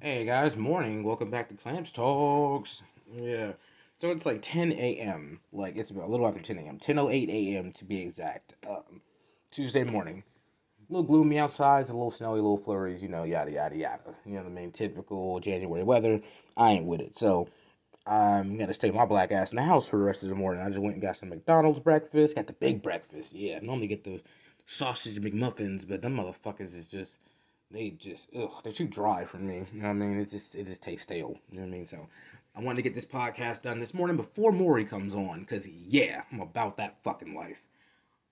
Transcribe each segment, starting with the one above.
Hey guys, morning. Welcome back to Clamps Talks. Yeah. So it's like 10 a.m. Like it's about a little after 10 a.m. 10:08 a.m. to be exact. Um, Tuesday morning. A little gloomy outside. It's a little snowy, little flurries. You know, yada yada yada. You know I mean? Typical January weather. I ain't with it. So I'm gonna stay my black ass in the house for the rest of the morning. I just went and got some McDonald's breakfast. Got the big breakfast. Yeah. Normally get the sausage McMuffins, but them motherfuckers is just they just ugh, they're too dry for me. You know what I mean? It just it just tastes stale. You know what I mean? So I wanted to get this podcast done this morning before Maury comes on, cause yeah, I'm about that fucking life.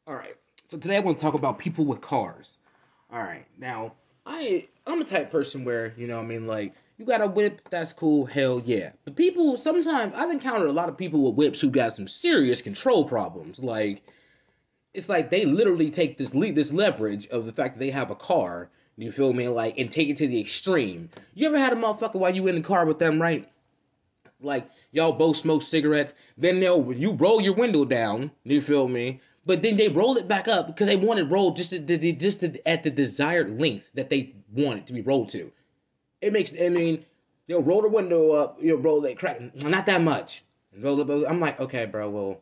All right. So today I want to talk about people with cars. All right. Now I I'm a type person where you know what I mean like you got a whip that's cool hell yeah but people sometimes I've encountered a lot of people with whips who got some serious control problems like it's like they literally take this le- this leverage of the fact that they have a car you feel me? Like, and take it to the extreme. You ever had a motherfucker while you in the car with them, right? Like, y'all both smoke cigarettes. Then they'll, you roll your window down. You feel me? But then they roll it back up because they want it rolled just, to, just to, at the desired length that they want it to be rolled to. It makes, I mean, they'll roll the window up, you'll roll it, crack, not that much. Roll it, I'm like, okay, bro, well,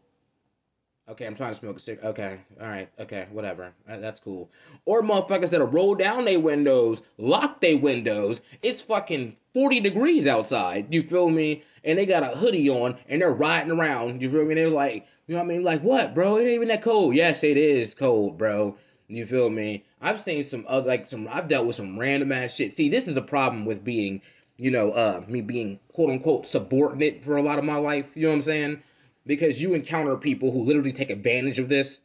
Okay, I'm trying to smoke a cigarette. Okay, all right, okay, whatever. Uh, That's cool. Or motherfuckers that'll roll down their windows, lock their windows. It's fucking 40 degrees outside. You feel me? And they got a hoodie on and they're riding around. You feel me? They're like, you know what I mean? Like, what, bro? It ain't even that cold. Yes, it is cold, bro. You feel me? I've seen some other, like, some, I've dealt with some random ass shit. See, this is the problem with being, you know, uh, me being quote unquote subordinate for a lot of my life. You know what I'm saying? Because you encounter people who literally take advantage of this.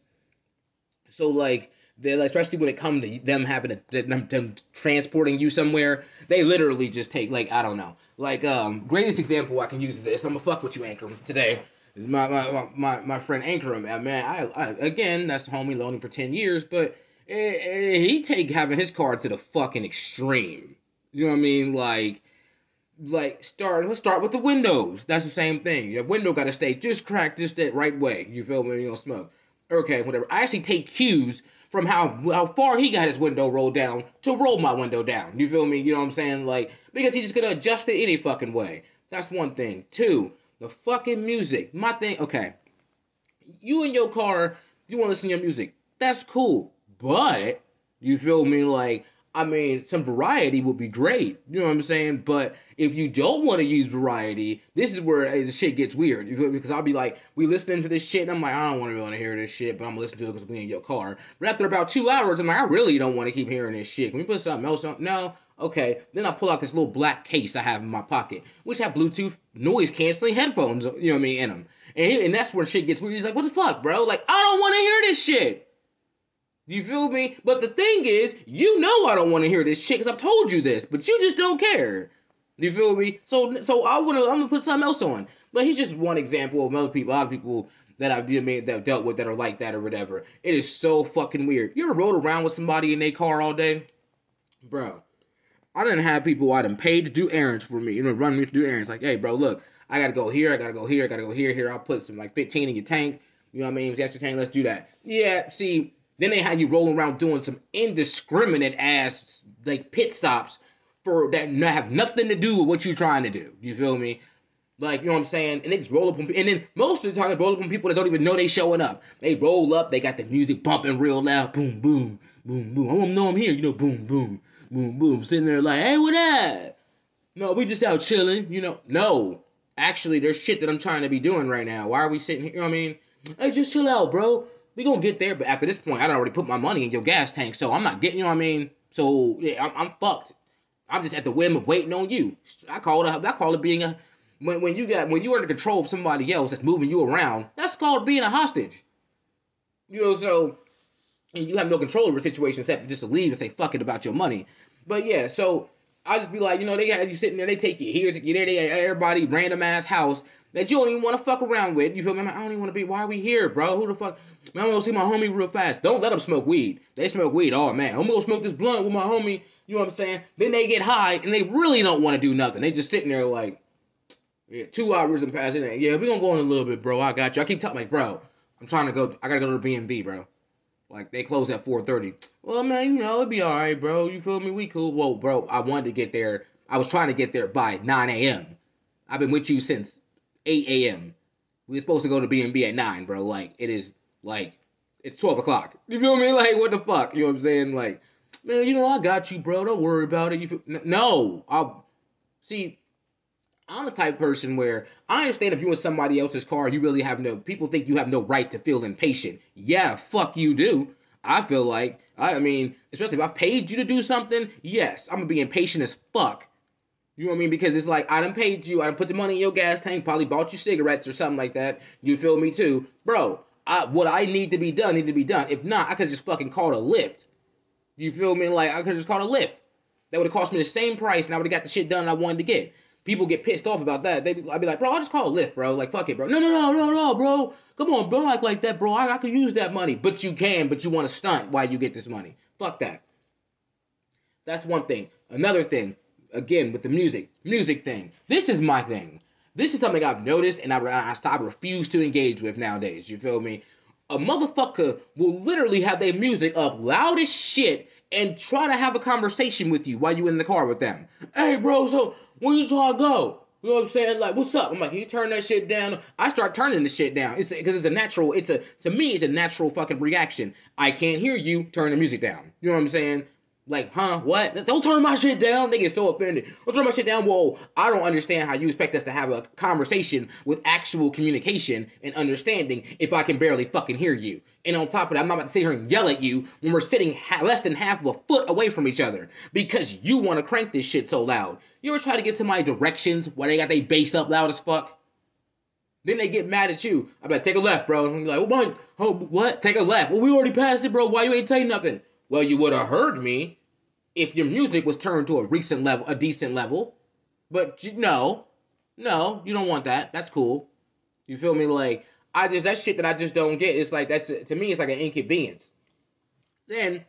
So like, especially when it comes to them having to, them, them transporting you somewhere, they literally just take like I don't know. Like um, greatest example I can use is this. I'm gonna fuck with you, Ankrum, today. Is my, my my my friend Ankrum, man. I, I again that's homie loaning for ten years, but eh, eh, he take having his car to the fucking extreme. You know what I mean? Like like start let's start with the windows. That's the same thing. Your window gotta stay just cracked just that right way. You feel me? You don't smoke. Okay, whatever. I actually take cues from how how far he got his window rolled down to roll my window down. You feel me? You know what I'm saying? Like because he's just gonna adjust it any fucking way. That's one thing. Two, the fucking music. My thing. Okay, you in your car, you want to listen to your music. That's cool, but you feel me? Like I mean, some variety would be great. You know what I'm saying? But if you don't want to use variety, this is where hey, the shit gets weird. Because I'll be like, we listening to this shit, and I'm like, I don't want to really hear this shit, but I'm listening to it because we in your car. But after about two hours, I'm like, I really don't want to keep hearing this shit. Can we put something else on? No. Okay. Then I pull out this little black case I have in my pocket, which have Bluetooth noise canceling headphones. You know what I mean? In them. And, and that's where shit gets weird. He's like, what the fuck, bro? Like, I don't want to hear this shit. You feel me? But the thing is, you know I don't want to hear this shit because I've told you this, but you just don't care. You feel me? So so I wanna I'm gonna put something else on. But he's just one example of other people, a lot of people that I've that dealt with that are like that or whatever. It is so fucking weird. You ever rode around with somebody in their car all day? Bro. I didn't have people I done paid to do errands for me, you know, run me to do errands. Like, hey bro, look, I gotta go here, I gotta go here, I gotta go here, here, I'll put some like 15 in your tank. You know what I mean? That's your tank, let's do that. Yeah, see, then they had you rolling around doing some indiscriminate ass like pit stops for that have nothing to do with what you're trying to do. You feel me? Like, you know what I'm saying? And they just roll up on and then most of the time they roll up on people that don't even know they showing up. They roll up, they got the music bumping real loud, boom, boom, boom, boom. I don't know I'm here, you know, boom, boom, boom, boom. Sitting there like, hey, what up? No, we just out chilling, you know. No. Actually, there's shit that I'm trying to be doing right now. Why are we sitting here? You know what I mean? Hey, just chill out, bro we gonna get there, but after this point, I don't already put my money in your gas tank, so I'm not getting. You know what I mean? So yeah, I'm, I'm fucked. I'm just at the whim of waiting on you. I call it. I call it being a when when you got when you're under control of somebody else that's moving you around. That's called being a hostage. You know, so and you have no control over the situation except just to leave and say fuck it about your money. But yeah, so I just be like, you know, they have you sitting there, they take you here, take you there, they everybody random ass house that you don't even want to fuck around with. You feel me? I don't even want to be. Why are we here, bro? Who the fuck? Man, I'm gonna see my homie real fast. Don't let them smoke weed. They smoke weed. Oh man, I'm gonna smoke this blunt with my homie. You know what I'm saying? Then they get high and they really don't want to do nothing. They just sitting there like, yeah, two hours and passing. Yeah, we gonna go in a little bit, bro. I got you. I keep telling like, bro, I'm trying to go. I gotta go to the B and B, bro. Like they close at 4:30. Well, man, you know it'd be all right, bro. You feel me? We cool. Well, bro, I wanted to get there I was trying to get there by 9 a.m. I've been with you since 8 a.m. We were supposed to go to B&B at 9, bro. Like, it is, like, it's 12 o'clock. You feel me? Like, what the fuck? You know what I'm saying? Like, man, you know, I got you, bro. Don't worry about it. You feel, no, I'll, see, I'm the type of person where I understand if you're in somebody else's car, you really have no, people think you have no right to feel impatient. Yeah, fuck you do. I feel like, I, I mean, especially if I've paid you to do something, yes, I'm gonna be impatient as fuck. You know what I mean? Because it's like I done paid you, I done put the money in your gas tank, probably bought you cigarettes or something like that. You feel me too, bro? I, what I need to be done need to be done. If not, I could just fucking call a Lyft. You feel me? Like I could just call a Lyft. That would have cost me the same price, and I would have got the shit done I wanted to get. People get pissed off about that. They, I'd be like, bro, I'll just call Lyft, bro. Like, fuck it, bro. No, no, no, no, no, bro. Come on, bro. Like, like that, bro. I, I could use that money, but you can, but you want to stunt while you get this money. Fuck that. That's one thing. Another thing, again with the music, music thing. This is my thing. This is something I've noticed, and I, I, I refuse to engage with nowadays. You feel me? A motherfucker will literally have their music up loud as shit and try to have a conversation with you while you in the car with them. Hey, bro, so where you trying to go? You know what I'm saying? Like, what's up? I'm like, can you turn that shit down? I start turning the shit down. It's because it's a natural. It's a to me, it's a natural fucking reaction. I can't hear you. Turn the music down. You know what I'm saying? Like, huh? What? Don't turn my shit down. They get so offended. Don't turn my shit down. Whoa, I don't understand how you expect us to have a conversation with actual communication and understanding if I can barely fucking hear you. And on top of that, I'm not about to sit here and yell at you when we're sitting ha- less than half of a foot away from each other because you want to crank this shit so loud. You ever try to get somebody directions while they got their bass up loud as fuck? Then they get mad at you. I'm like, take a left, bro. And you're like, what? Oh, what? Take a left. Well, we already passed it, bro. Why you ain't saying nothing? Well, you would have heard me if your music was turned to a recent level, a decent level. But no, no, you don't want that. That's cool. You feel me? Like I just that shit that I just don't get. It's like that's to me, it's like an inconvenience. Then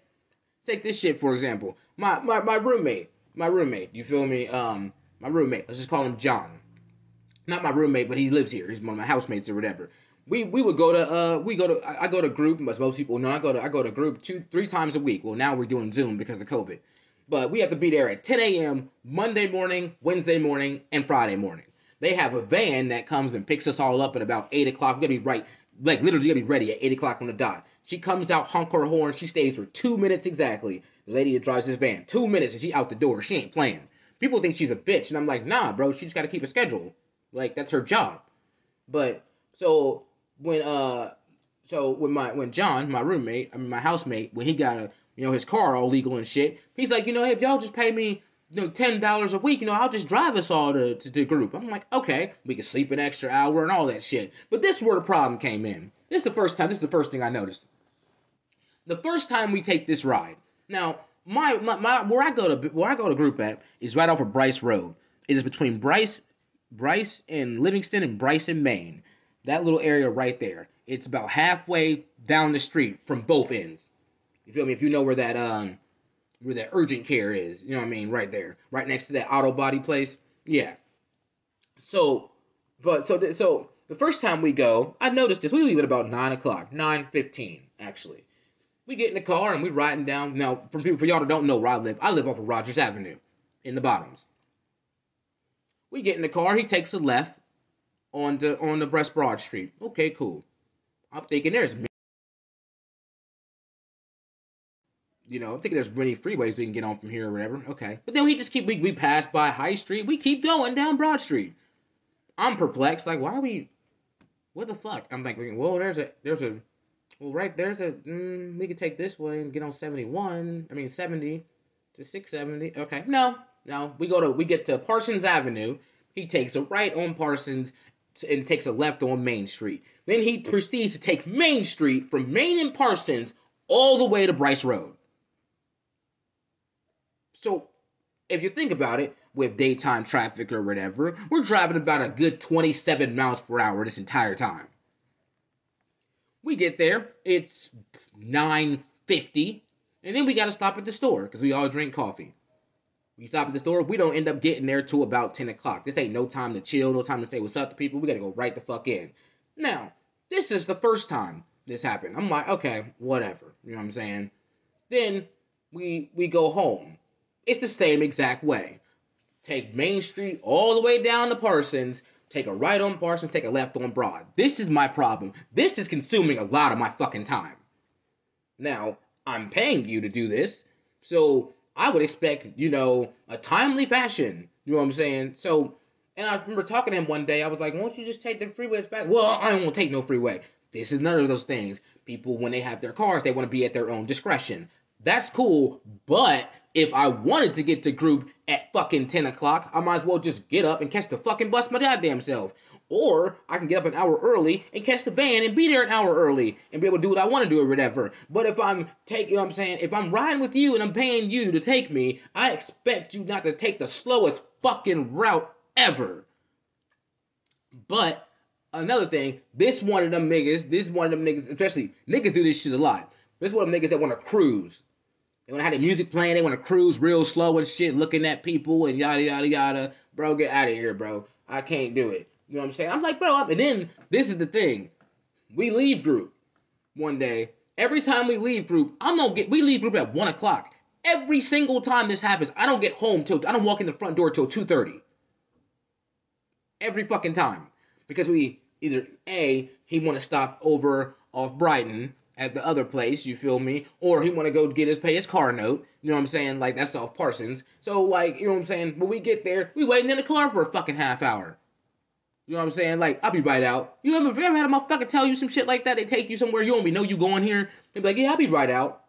take this shit for example. My my my roommate, my roommate. You feel me? Um, my roommate. Let's just call him John. Not my roommate, but he lives here. He's one of my housemates or whatever we we would go to uh we go to I, I go to group as most people know I go to I go to group two three times a week. Well now we're doing Zoom because of COVID, but we have to be there at 10 a.m. Monday morning, Wednesday morning, and Friday morning. They have a van that comes and picks us all up at about eight o'clock. We gotta be right like literally gotta be ready at eight o'clock on the dot. She comes out, honk her horn. She stays for two minutes exactly. The lady that drives this van, two minutes, and she out the door. She ain't playing. People think she's a bitch, and I'm like, nah, bro. She just gotta keep a schedule. Like that's her job. But so when uh so when my when John, my roommate, I mean my housemate, when he got a you know his car all legal and shit, he's like, you know, if y'all just pay me you know ten dollars a week, you know, I'll just drive us all to, to the group. I'm like, okay, we can sleep an extra hour and all that shit. But this is where the problem came in. This is the first time. This is the first thing I noticed. The first time we take this ride. Now, my, my, my where I go to where I go to group at is right off of Bryce Road. It is between Bryce Bryce and Livingston and Bryce and Main. That little area right there. It's about halfway down the street from both ends. You feel me? If you know where that um where that urgent care is, you know what I mean, right there, right next to that auto body place. Yeah. So, but so so the first time we go, I noticed this. We leave at about nine o'clock, nine fifteen actually. We get in the car and we riding down. Now, for people for y'all that don't know where I live, I live off of Rogers Avenue, in the bottoms. We get in the car. He takes a left on the on the West Broad Street. Okay, cool. I'm thinking there's you know, I'm thinking there's many freeways we can get on from here or whatever. Okay. But then we just keep we, we pass by High Street, we keep going down Broad Street. I'm perplexed, like why are we what the fuck? I'm thinking, well, there's a there's a well right there's a mm, we could take this way and get on 71. I mean 70 to 670. Okay. No, no. We go to we get to Parsons Avenue. He takes a right on Parsons and takes a left on Main Street. Then he proceeds to take Main Street from Main and Parsons all the way to Bryce Road. So, if you think about it, with daytime traffic or whatever, we're driving about a good 27 miles per hour this entire time. We get there, it's 9:50, and then we got to stop at the store because we all drink coffee. We stop at the store. We don't end up getting there till about 10 o'clock. This ain't no time to chill, no time to say what's up to people. We gotta go right the fuck in. Now, this is the first time this happened. I'm like, okay, whatever. You know what I'm saying? Then we we go home. It's the same exact way. take Main Street all the way down to Parsons, take a right on Parsons, take a left on Broad. This is my problem. This is consuming a lot of my fucking time. Now, I'm paying you to do this, so I would expect, you know, a timely fashion. You know what I'm saying? So, and I remember talking to him one day. I was like, "Why don't you just take the freeways back?" Well, I to take no freeway. This is none of those things. People, when they have their cars, they want to be at their own discretion. That's cool, but if I wanted to get to group at fucking 10 o'clock, I might as well just get up and catch the fucking bus my goddamn self. Or I can get up an hour early and catch the van and be there an hour early and be able to do what I want to do or whatever. But if I'm taking, you know what I'm saying, if I'm riding with you and I'm paying you to take me, I expect you not to take the slowest fucking route ever. But another thing, this one of them niggas, this one of them niggas, especially niggas do this shit a lot. This one of them niggas that want to cruise. They want to have the music playing. They want to cruise real slow and shit, looking at people and yada yada yada. Bro, get out of here, bro. I can't do it. You know what I'm saying? I'm like, bro. I'm, and then this is the thing. We leave group one day. Every time we leave group, I'm gonna get. We leave group at one o'clock. Every single time this happens, I don't get home till I don't walk in the front door till two thirty. Every fucking time because we either a he want to stop over off Brighton at the other place, you feel me? Or he want to go get his pay his car note. You know what I'm saying? Like that's off Parsons. So like, you know what I'm saying? When we get there, we waiting in the car for a fucking half hour. You know what I'm saying? Like, I'll be right out. You ever, ever had a motherfucker tell you some shit like that? They take you somewhere you don't even know you going here. They be like, yeah, I'll be right out.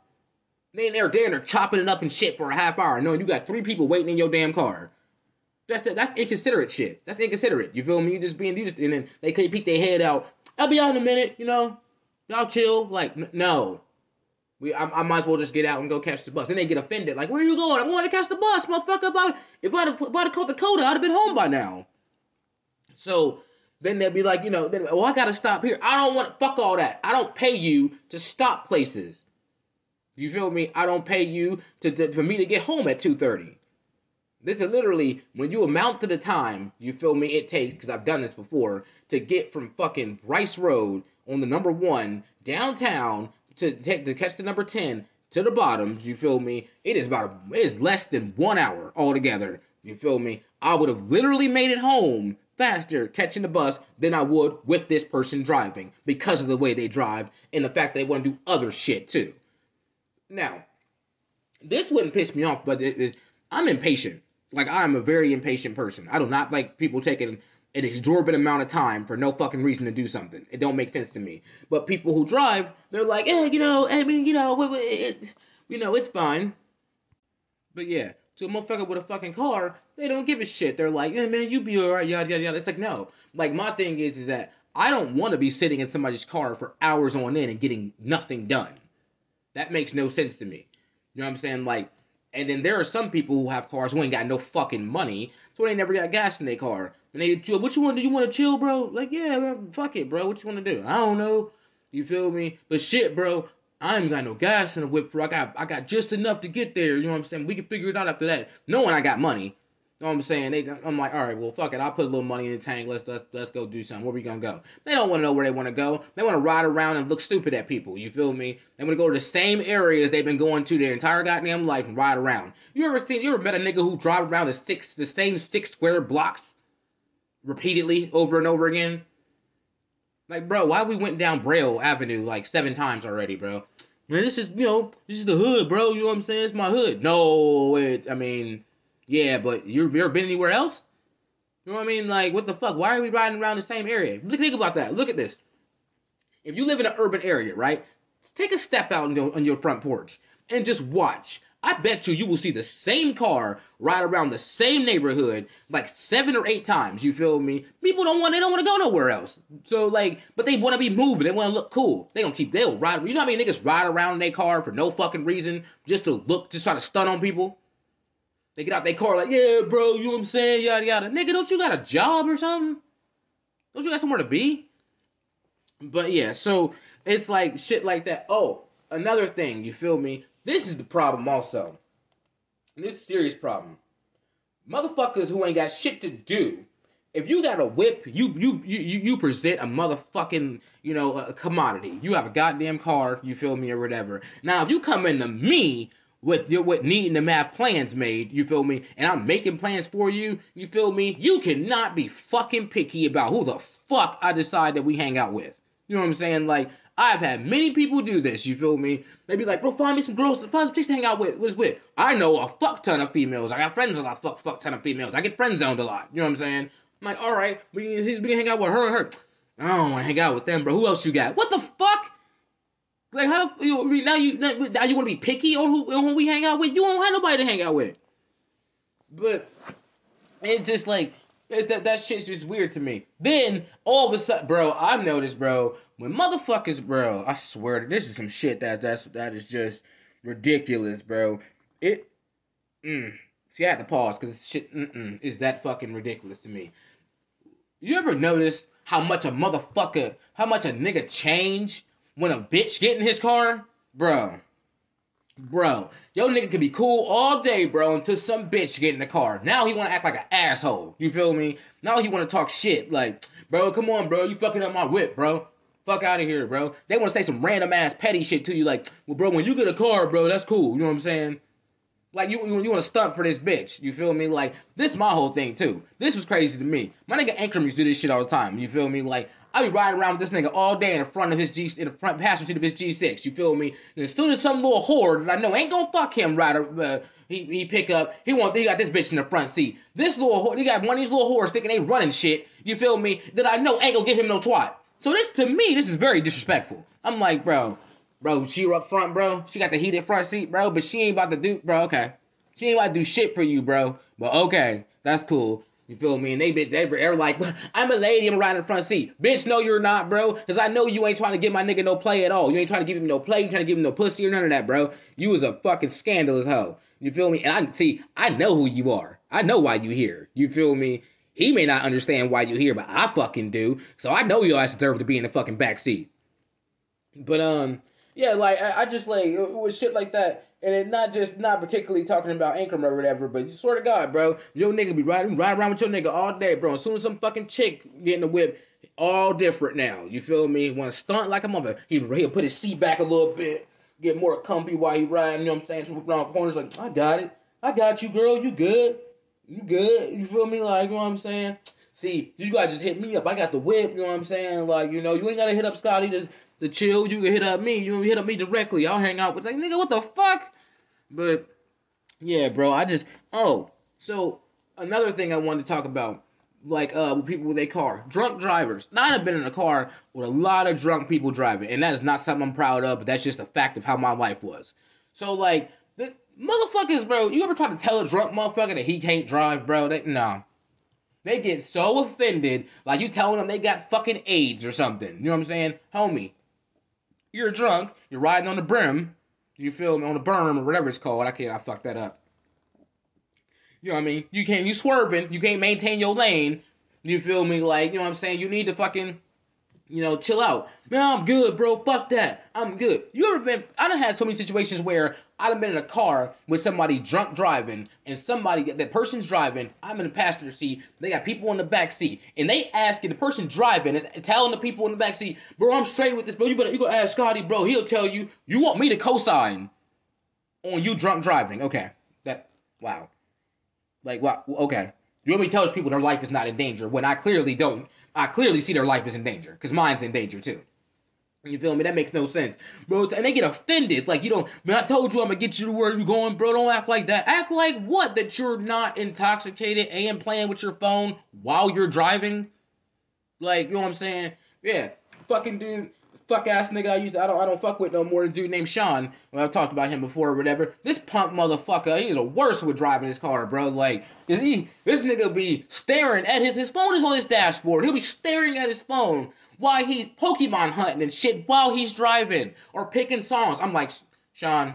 They in there, they're chopping it up and shit for a half hour, knowing you got three people waiting in your damn car. That's it. That's inconsiderate shit. That's inconsiderate. You feel me? You just being, you just, and then they could peek their head out. I'll be out in a minute. You know, y'all chill. Like, no. We, I, I, might as well just get out and go catch the bus. Then they get offended. Like, where are you going? I want to catch the bus, motherfucker. If I'd have, if I'd have caught the COTA, I'd have been home by now. So then they'll be like, you know, well, I gotta stop here. I don't want fuck all that. I don't pay you to stop places. You feel me? I don't pay you to, to for me to get home at two thirty. This is literally when you amount to the time you feel me it takes because I've done this before to get from fucking Bryce Road on the number one downtown to take to catch the number ten to the bottoms. You feel me? It is about a, it is less than one hour altogether. You feel me? I would have literally made it home faster catching the bus than I would with this person driving because of the way they drive and the fact that they want to do other shit too. Now, this wouldn't piss me off, but it, it, I'm impatient. Like I'm a very impatient person. I do not like people taking an exorbitant amount of time for no fucking reason to do something. It don't make sense to me. But people who drive, they're like, eh, you know, I mean, you know, it, it, you know, it's fine. But yeah, to a motherfucker with a fucking car, they don't give a shit. They're like, yeah, man, you be alright, yada yada yada. It's like no. Like my thing is, is that I don't want to be sitting in somebody's car for hours on end and getting nothing done. That makes no sense to me. You know what I'm saying? Like, and then there are some people who have cars who ain't got no fucking money, so they never got gas in their car. And they. What you want? Do you want to chill, bro? Like, yeah, fuck it, bro. What you want to do? I don't know. You feel me? But shit, bro, I ain't got no gas in the whip for I got I got just enough to get there. You know what I'm saying? We can figure it out after that. Knowing I got money. You know what I'm saying? They, I'm like, all right, well, fuck it. I'll put a little money in the tank. Let's let's let's go do something. Where we gonna go? They don't want to know where they want to go. They want to ride around and look stupid at people. You feel me? They want to go to the same areas they've been going to their entire goddamn life and ride around. You ever seen? You ever met a nigga who drive around the six the same six square blocks repeatedly over and over again? Like, bro, why we went down Braille Avenue like seven times already, bro? Man, this is you know this is the hood, bro. You know what I'm saying? It's my hood. No, it. I mean yeah, but you ever been anywhere else? You know what I mean? Like, what the fuck? Why are we riding around the same area? Think about that. Look at this. If you live in an urban area, right? Take a step out on your, on your front porch and just watch. I bet you you will see the same car ride around the same neighborhood like seven or eight times. You feel me? People don't want they don't want to go nowhere else. So like, but they want to be moving. They want to look cool. They don't keep they'll ride. You know how many niggas ride around in their car for no fucking reason just to look, just try to stun on people. They get out their car like, yeah, bro, you know what I'm saying? Yada yada. Nigga, don't you got a job or something? Don't you got somewhere to be? But yeah, so it's like shit like that. Oh, another thing, you feel me? This is the problem also. And this is a serious problem. Motherfuckers who ain't got shit to do. If you got a whip, you you you you present a motherfucking, you know, a commodity. You have a goddamn car, you feel me, or whatever. Now, if you come into me with your with needing to have plans made, you feel me? And I'm making plans for you, you feel me? You cannot be fucking picky about who the fuck I decide that we hang out with. You know what I'm saying? Like, I've had many people do this, you feel me? They be like, bro, find me some girls, find some chicks to hang out with. What's with? I know a fuck ton of females. I got friends with a fuck fuck ton of females. I get friend zoned a lot. You know what I'm saying? I'm like, all right, we can, we can hang out with her and her. I don't want to hang out with them, bro. Who else you got? What the fuck? Like how the you now you now you want to be picky on who, on who we hang out with? You don't have nobody to hang out with. But it's just like it's that that shit's just weird to me. Then all of a sudden, bro, I've noticed, bro, when motherfuckers, bro, I swear to this is some shit that that's that is just ridiculous, bro. It, mm, see, I had to pause because shit, mm-mm, is that fucking ridiculous to me. You ever notice how much a motherfucker, how much a nigga change when a bitch get in his car, bro. Bro, yo nigga can be cool all day, bro, until some bitch get in the car. Now he wanna act like an asshole. You feel me? Now he wanna talk shit. Like, bro, come on, bro, you fucking up my whip, bro. Fuck out of here, bro. They wanna say some random ass petty shit to you, like, well, bro, when you get a car, bro, that's cool. You know what I'm saying? Like you, you, you want to stunt for this bitch. You feel me? Like this, my whole thing too. This was crazy to me. My nigga Ankrum used to do this shit all the time. You feel me? Like I be riding around with this nigga all day in the front of his G, in the front passenger seat of his G6. You feel me? And as soon as some little whore that I know ain't gonna fuck him, right? Uh, he he pick up. He want he got this bitch in the front seat. This little whore, he got one of these little whores thinking they running shit. You feel me? That I know ain't gonna give him no twat. So this to me, this is very disrespectful. I'm like, bro, bro, she up front, bro. She got the heated front seat, bro, but she ain't about to do, bro. Okay, she ain't about to do shit for you, bro. But okay, that's cool. You feel me? And they bitch, they, they're like, I'm a lady, I'm riding in the front seat. Bitch, no, you're not, bro. Cause I know you ain't trying to give my nigga no play at all. You ain't trying to give him no play. You trying to give him no pussy or none of that, bro. You was a fucking scandalous hoe. You feel me? And I see, I know who you are. I know why you here. You feel me? He may not understand why you here, but I fucking do. So I know your ass deserve to be in the fucking back seat. But um, yeah, like I, I just like with shit like that and it not just not particularly talking about Ankrum or whatever, but you swear to God, bro, your nigga be riding riding around with your nigga all day, bro. As soon as some fucking chick get in the whip, all different now. You feel me? Want to stunt like a mother? He he'll put his seat back a little bit, get more comfy while he riding. You know what I'm saying? Swoop around corners like, I got it, I got you, girl. You good? You good? You feel me? Like you know what I'm saying? See, you gotta just hit me up. I got the whip. You know what I'm saying? Like you know, you ain't gotta hit up Scottie. Just to chill, you can hit up me. You can hit up me directly. I'll hang out with like nigga. What the fuck? But yeah, bro, I just oh, so another thing I wanted to talk about, like uh, with people with a car, drunk drivers. Now I've been in a car with a lot of drunk people driving, and that is not something I'm proud of, but that's just a fact of how my life was. So like the motherfuckers, bro, you ever try to tell a drunk motherfucker that he can't drive, bro? No. They get so offended, like you telling them they got fucking AIDS or something. You know what I'm saying? Homie, you're drunk, you're riding on the brim, you feel me? On the berm or whatever it's called. I can't. I fucked that up. You know what I mean? You can't. You swerving. You can't maintain your lane. You feel me? Like you know what I'm saying? You need to fucking. You know, chill out. Man, I'm good, bro. Fuck that. I'm good. You ever been? I done had so many situations where I've been in a car with somebody drunk driving, and somebody that person's driving. I'm in the passenger seat. They got people in the back seat, and they asking the person driving is telling the people in the back seat, "Bro, I'm straight with this, bro. You better you go ask Scottie, bro. He'll tell you. You want me to co-sign on you drunk driving? Okay, that wow, like wow, okay. You want me to tell people their life is not in danger when I clearly don't. I clearly see their life is in danger because mine's in danger too. You feel me? That makes no sense, bro. And they get offended. Like, you don't, man, I told you I'm gonna get you to where you're going, bro. Don't act like that. Act like what? That you're not intoxicated and playing with your phone while you're driving? Like, you know what I'm saying? Yeah. Fucking dude, fuck ass nigga I used to, I don't I don't fuck with no more. Dude named Sean. Well, I've talked about him before or whatever. This punk motherfucker, he's a worse with driving his car, bro. Like, is he this nigga be staring at his his phone is on his dashboard. He'll be staring at his phone while he's Pokemon hunting and shit while he's driving or picking songs. I'm like, Sean,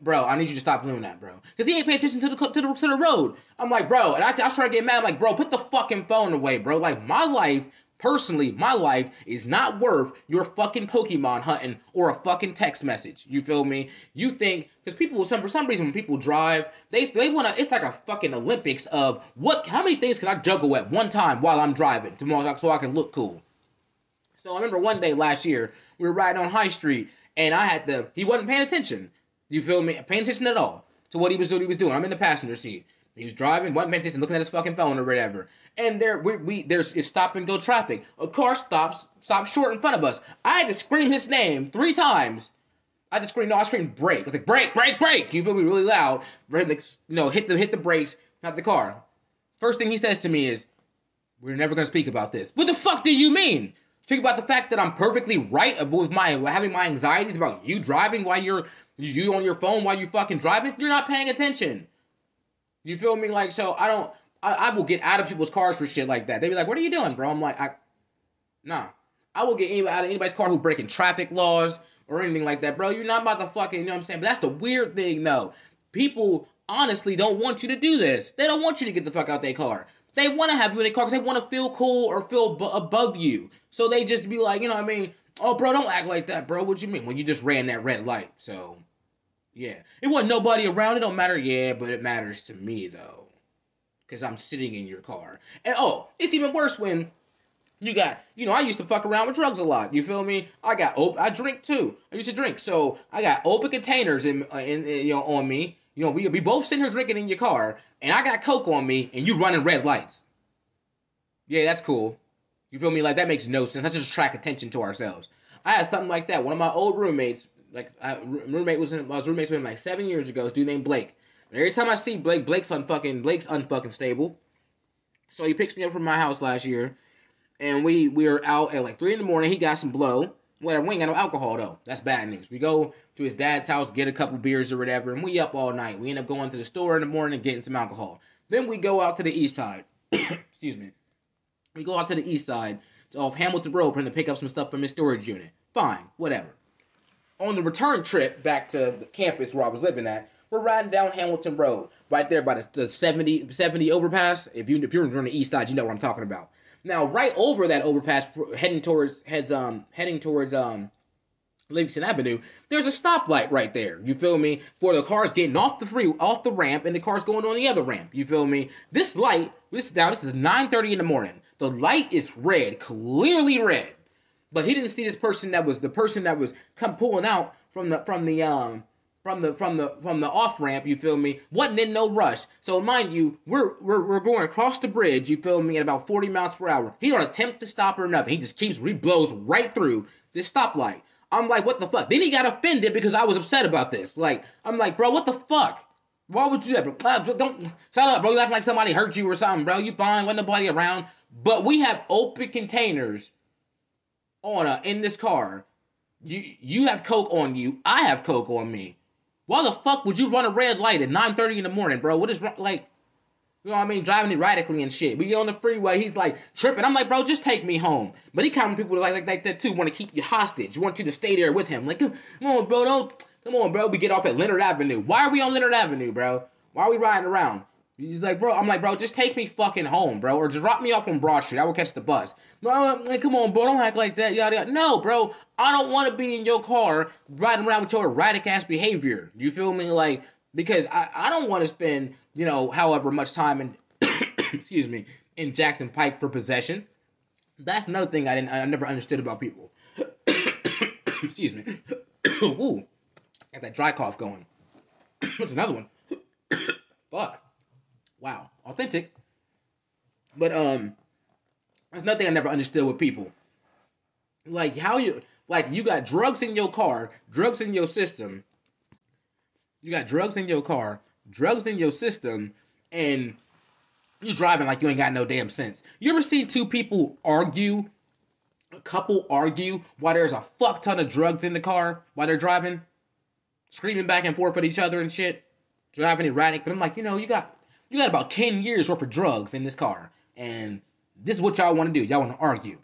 bro, I need you to stop doing that, bro. Because he ain't paying attention to the, to the to the road. I'm like, bro, and I, I was trying to get mad. I'm like, bro, put the fucking phone away, bro. Like, my life, personally, my life is not worth your fucking Pokemon hunting or a fucking text message. You feel me? You think, because people, some for some reason, when people drive, they they want to, it's like a fucking Olympics of what, how many things can I juggle at one time while I'm driving tomorrow so I can look cool. So I remember one day last year, we were riding on High Street, and I had to, he wasn't paying attention. You feel me? Paying attention at all to what he was doing. He was doing. I'm in the passenger seat. He was driving, wasn't paying attention, looking at his fucking phone or whatever. And there, we, we there's it's stop and go traffic. A car stops, stops short in front of us. I had to scream his name three times. I just screamed, no, I screamed brake. I was like, brake, brake, brake. You feel me? Really loud. You know, hit the hit the brakes, not the car. First thing he says to me is, "We're never gonna speak about this." What the fuck do you mean? Speak about the fact that I'm perfectly right with my having my anxieties about you driving while you're you on your phone while you're fucking driving. You're not paying attention. You feel me? Like, so I don't, I, I will get out of people's cars for shit like that. They be like, what are you doing, bro? I'm like, I, nah. I will get anybody out of anybody's car who breaking traffic laws or anything like that, bro. You're not about to fucking, you know what I'm saying? But that's the weird thing, though. People honestly don't want you to do this. They don't want you to get the fuck out their car. They want to have you in their car because they want to feel cool or feel above you. So they just be like, you know what I mean? Oh, bro, don't act like that, bro. What you mean? When you just ran that red light. So yeah. It wasn't nobody around. It don't matter. Yeah, but it matters to me, though. Because I'm sitting in your car. And oh, it's even worse when you got, you know, I used to fuck around with drugs a lot. You feel me? I got, op- I drink too. I used to drink. So I got open containers in, uh, in, in you know, on me. You know, we, we both sitting here drinking in your car. And I got Coke on me and you running red lights. Yeah, that's cool. You feel me? Like, that makes no sense. Let's just attract attention to ourselves. I had something like that. One of my old roommates, like I, roommate was in, I was roommates with him like seven years ago. This dude named Blake. And every time I see Blake, Blake's unfucking Blake's unfucking stable. So he picks me up from my house last year, and we we were out at like three in the morning. He got some blow. Whatever. We ain't got no alcohol though. That's bad news. We go to his dad's house, get a couple beers or whatever, and we up all night. We end up going to the store in the morning and getting some alcohol. Then we go out to the east side. Excuse me. We go out to the east side off Hamilton Road for him to pick up some stuff from his storage unit. Fine, whatever on the return trip back to the campus where I was living at, we're riding down Hamilton Road, right there by the, the 70, 70 overpass. If you if you're on the east side, you know what I'm talking about. Now, right over that overpass, heading towards heads um heading towards um Livingston Avenue, there's a stoplight right there. You feel me? For the cars getting off the free off the ramp and the cars going on the other ramp. You feel me? This light, this now this is 9:30 in the morning. The light is red, clearly red. But he didn't see this person that was the person that was come pulling out from the from the um from the from the from the off ramp, you feel me? Wasn't in no rush. So mind you, we're we're we're going across the bridge, you feel me, at about 40 miles per hour. He don't attempt to stop or nothing. He just keeps he blows right through this stoplight. I'm like, what the fuck? Then he got offended because I was upset about this. Like, I'm like, bro, what the fuck? Why would you do that, bro? Uh, don't shut up, bro. You act like somebody hurt you or something, bro. You fine, wasn't nobody around. But we have open containers on in this car. You you have coke on you. I have coke on me. Why the fuck would you run a red light at 9:30 in the morning, bro? What is like? You know what I mean? Driving erratically and shit. We get on the freeway, he's like tripping. I'm like, bro, just take me home. But he kind of people like, like like that too, want to keep you hostage. Want you to stay there with him. Like, come on, bro, don't come on, bro. We get off at Leonard Avenue. Why are we on Leonard Avenue, bro? Why are we riding around? He's like, bro, I'm like, bro, just take me fucking home, bro, or just drop me off on Broad Street. I will catch the bus. No, like, come on, bro, don't act like that. Yada, yada. No, bro, I don't want to be in your car riding around with your erratic ass behavior. You feel me? Like, because I, I don't want to spend, you know, however much time in, excuse me, in Jackson Pike for possession. That's another thing I didn't, I never understood about people. excuse me. Ooh, got that dry cough going. What's another one? Fuck. Wow, authentic. But um, that's nothing I never understood with people. Like how you like you got drugs in your car, drugs in your system. You got drugs in your car, drugs in your system, and you're driving like you ain't got no damn sense. You ever see two people argue, a couple argue while there's a fuck ton of drugs in the car while they're driving, screaming back and forth at each other and shit, driving erratic. But I'm like, you know, you got you got about 10 years worth of drugs in this car. And this is what y'all want to do. Y'all want to argue.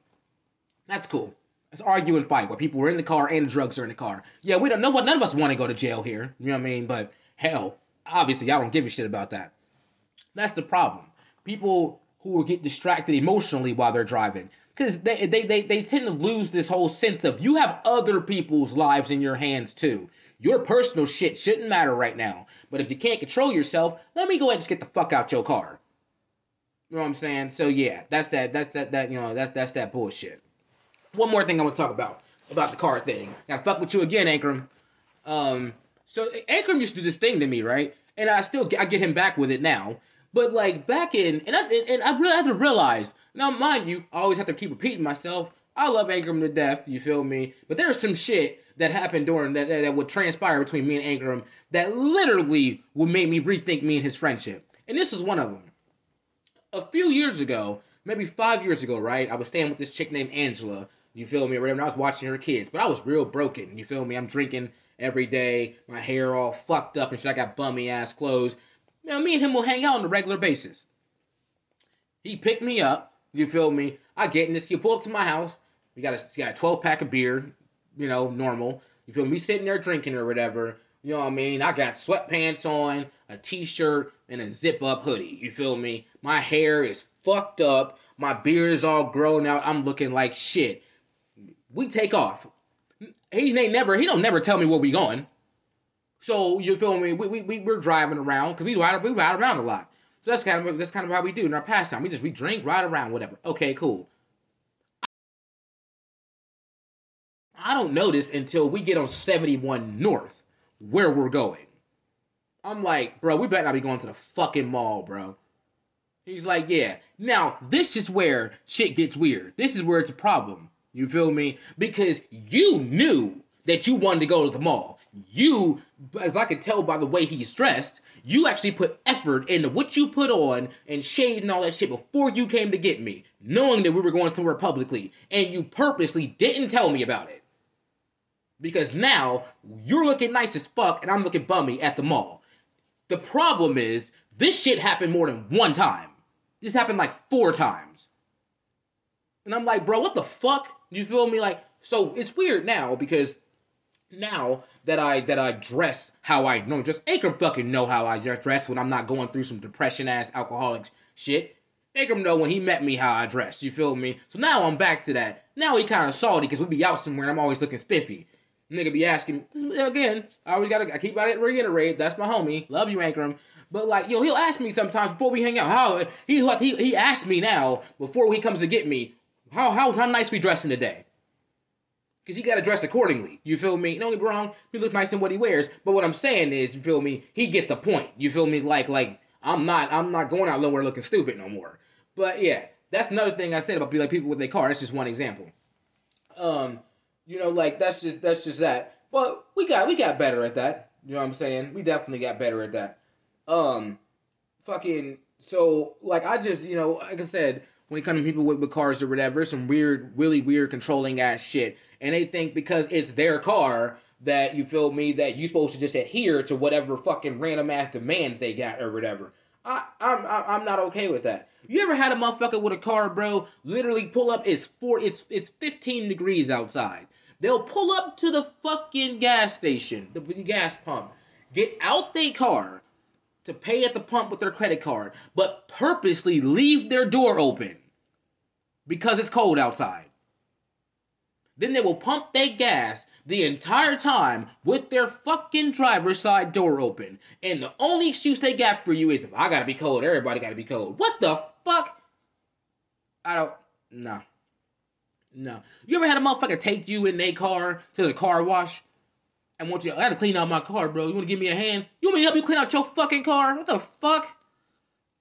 That's cool. Let's argue and fight while people are in the car and the drugs are in the car. Yeah, we don't know what none of us want to go to jail here. You know what I mean? But hell, obviously y'all don't give a shit about that. That's the problem. People who will get distracted emotionally while they're driving. Because they, they, they, they tend to lose this whole sense of you have other people's lives in your hands too. Your personal shit shouldn't matter right now. But if you can't control yourself, let me go ahead and just get the fuck out your car. You know what I'm saying? So yeah, that's that. That's that. That you know, that's that's that bullshit. One more thing I want to talk about about the car thing. Gotta fuck with you again, Ankrum. Um, So Ankrum used to do this thing to me, right? And I still I get him back with it now. But like back in, and I and I really had to realize. Now, mind you, I always have to keep repeating myself. I love Ankrum to death. You feel me? But there's some shit that happened during that, that that would transpire between me and Ankrum that literally would make me rethink me and his friendship. And this is one of them. A few years ago, maybe five years ago, right? I was staying with this chick named Angela. You feel me? Right? And I was watching her kids, but I was real broken. You feel me? I'm drinking every day, my hair all fucked up and shit. I got bummy ass clothes. Know, me and him will hang out on a regular basis. He picked me up. You feel me? I get in this. He pull up to my house. We got a, he got a 12 pack of beer. You know, normal. You feel me? Sitting there drinking or whatever. You know what I mean? I got sweatpants on, a t-shirt, and a zip-up hoodie. You feel me? My hair is fucked up. My beard is all grown out. I'm looking like shit. We take off. He ain't never. He don't never tell me where we going. So you feel me? We we, we we're driving around because we ride we ride around a lot. So that's kind of that's kind of how we do in our pastime. We just we drink, ride around, whatever. Okay, cool. I don't notice until we get on 71 North where we're going. I'm like, bro, we better not be going to the fucking mall, bro. He's like, yeah. Now, this is where shit gets weird. This is where it's a problem. You feel me? Because you knew that you wanted to go to the mall. You, as I can tell by the way he's dressed, you actually put effort into what you put on and shade and all that shit before you came to get me, knowing that we were going somewhere publicly, and you purposely didn't tell me about it. Because now you're looking nice as fuck and I'm looking bummy at the mall. The problem is, this shit happened more than one time. This happened like four times. And I'm like, bro, what the fuck? You feel me? Like, so it's weird now because now that I that I dress how I know, just Ankrum fucking know how I dress when I'm not going through some depression ass alcoholic shit. Ankrum know when he met me how I dress. You feel me? So now I'm back to that. Now he kind of salty because we be out somewhere and I'm always looking spiffy. Nigga be asking again. I always gotta I keep about it reiterate. That's my homie. Love you, Ankrum. But like yo, he'll ask me sometimes before we hang out. How he like he he asked me now before he comes to get me. How how how nice we dressing today? Because he got to dress accordingly. You feel me? Don't get wrong. He looks nice in what he wears. But what I'm saying is, you feel me? He get the point. You feel me? Like like I'm not I'm not going out nowhere looking stupid no more. But yeah, that's another thing I said about be like people with their car. That's just one example. Um, you know, like that's just that's just that. But we got we got better at that. You know what I'm saying? We definitely got better at that. Um, fucking. So like I just you know like I said when it comes to people with, with cars or whatever, some weird, really weird controlling ass shit. And they think because it's their car that you feel me that you're supposed to just adhere to whatever fucking random ass demands they got or whatever. I, I'm I'm not okay with that. You ever had a motherfucker with a car, bro? Literally pull up. It's four. It's it's 15 degrees outside. They'll pull up to the fucking gas station, the, the gas pump, get out their car to pay at the pump with their credit card, but purposely leave their door open because it's cold outside. Then they will pump their gas the entire time with their fucking driver's side door open. And the only excuse they got for you is if I gotta be cold, everybody gotta be cold. What the fuck? I don't no. No. You ever had a motherfucker take you in their car to the car wash? and want you I gotta clean out my car, bro. You wanna give me a hand? You want me to help you clean out your fucking car? What the fuck?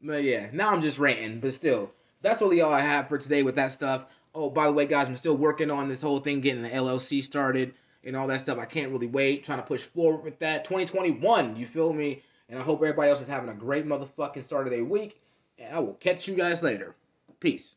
But yeah, now I'm just ranting, but still that's really all I have for today with that stuff. Oh, by the way, guys, I'm still working on this whole thing, getting the LLC started and all that stuff. I can't really wait. Trying to push forward with that. 2021, you feel me? And I hope everybody else is having a great motherfucking start of their week. And I will catch you guys later. Peace.